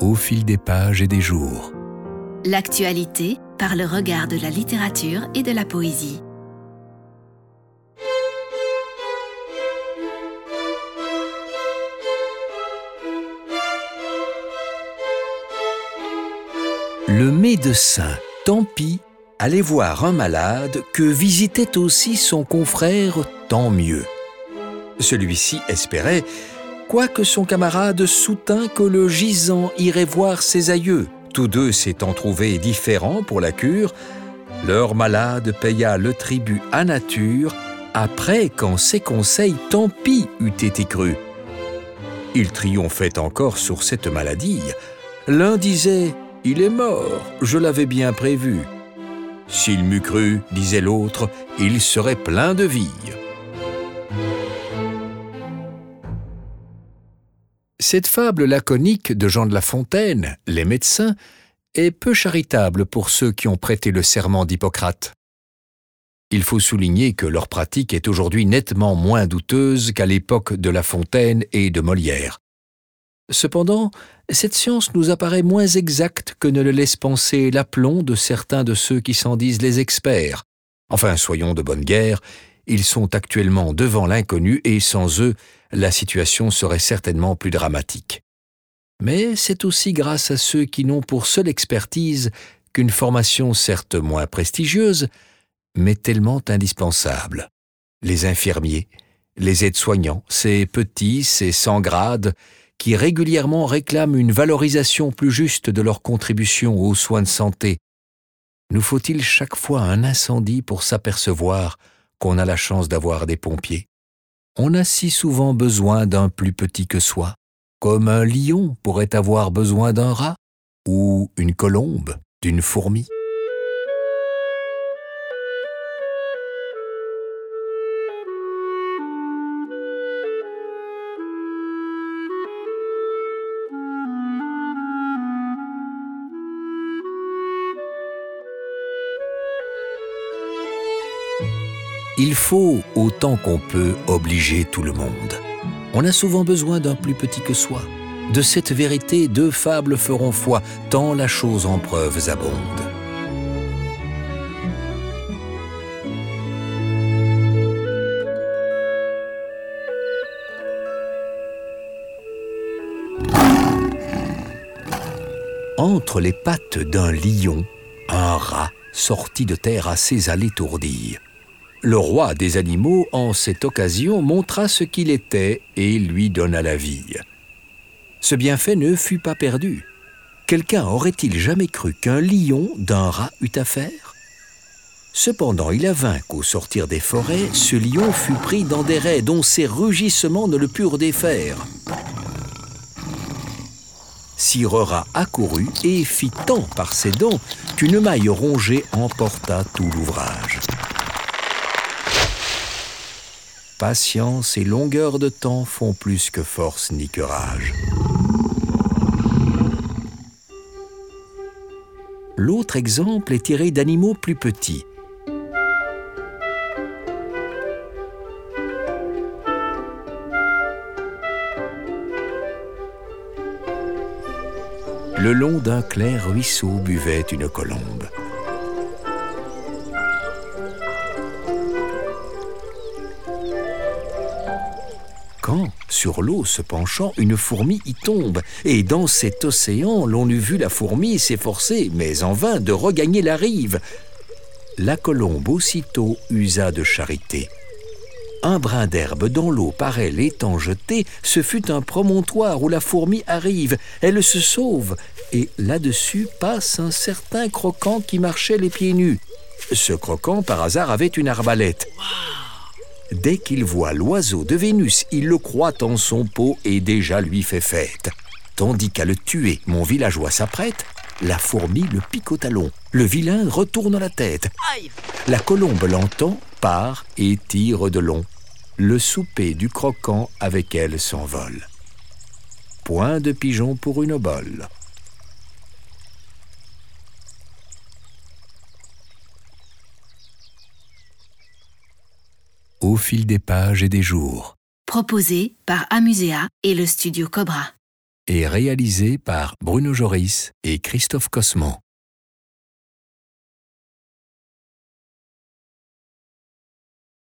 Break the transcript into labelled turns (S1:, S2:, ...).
S1: au fil des pages et des jours.
S2: L'actualité par le regard de la littérature et de la poésie.
S1: Le médecin, tant pis, allait voir un malade que visitait aussi son confrère, tant mieux. Celui-ci espérait quoique son camarade soutint que le gisant irait voir ses aïeux. Tous deux s'étant trouvés différents pour la cure, leur malade paya le tribut à nature, après qu'en ses conseils tant pis eût été cru. Il triomphait encore sur cette maladie. L'un disait Il est mort, je l'avais bien prévu. S'il m'eût cru, disait l'autre, il serait plein de vie. Cette fable laconique de Jean de La Fontaine, Les médecins, est peu charitable pour ceux qui ont prêté le serment d'Hippocrate. Il faut souligner que leur pratique est aujourd'hui nettement moins douteuse qu'à l'époque de La Fontaine et de Molière. Cependant, cette science nous apparaît moins exacte que ne le laisse penser l'aplomb de certains de ceux qui s'en disent les experts. Enfin, soyons de bonne guerre, ils sont actuellement devant l'inconnu et sans eux, la situation serait certainement plus dramatique. Mais c'est aussi grâce à ceux qui n'ont pour seule expertise qu'une formation certes moins prestigieuse, mais tellement indispensable. Les infirmiers, les aides-soignants, ces petits, ces sans grades, qui régulièrement réclament une valorisation plus juste de leur contribution aux soins de santé. Nous faut-il chaque fois un incendie pour s'apercevoir qu'on a la chance d'avoir des pompiers? On a si souvent besoin d'un plus petit que soi, comme un lion pourrait avoir besoin d'un rat, ou une colombe d'une fourmi. Il faut, autant qu'on peut, obliger tout le monde. On a souvent besoin d'un plus petit que soi. De cette vérité, deux fables feront foi, tant la chose en preuves abonde. Entre les pattes d'un lion, un rat sorti de terre assez à l'étourdir. Le roi des animaux, en cette occasion, montra ce qu'il était et lui donna la vie. Ce bienfait ne fut pas perdu. Quelqu'un aurait-il jamais cru qu'un lion d'un rat eût affaire? Cependant, il avint qu'au sortir des forêts, ce lion fut pris dans des raies dont ses rugissements ne le purent défaire. Sire rat accourut et fit tant par ses dents qu'une maille rongée emporta tout l'ouvrage. Patience et longueur de temps font plus que force ni que rage. L'autre exemple est tiré d'animaux plus petits. Le long d'un clair ruisseau buvait une colombe. Quand, sur l'eau se penchant, une fourmi y tombe, et dans cet océan l'on eût vu la fourmi s'efforcer, mais en vain, de regagner la rive. La colombe aussitôt usa de charité. Un brin d'herbe dans l'eau par elle étant jeté, ce fut un promontoire où la fourmi arrive. Elle se sauve, et là-dessus passe un certain croquant qui marchait les pieds nus. Ce croquant, par hasard, avait une arbalète. Dès qu'il voit l'oiseau de Vénus, il le croit en son pot et déjà lui fait fête. Tandis qu'à le tuer, mon villageois s'apprête, la fourmi le pique au talon. Le vilain retourne la tête. La colombe l'entend, part et tire de long. Le souper du croquant avec elle s'envole. Point de pigeon pour une obole. Au fil des pages et des jours.
S2: Proposé par Amusea et le studio Cobra.
S1: est réalisé par Bruno Joris et Christophe Cosman.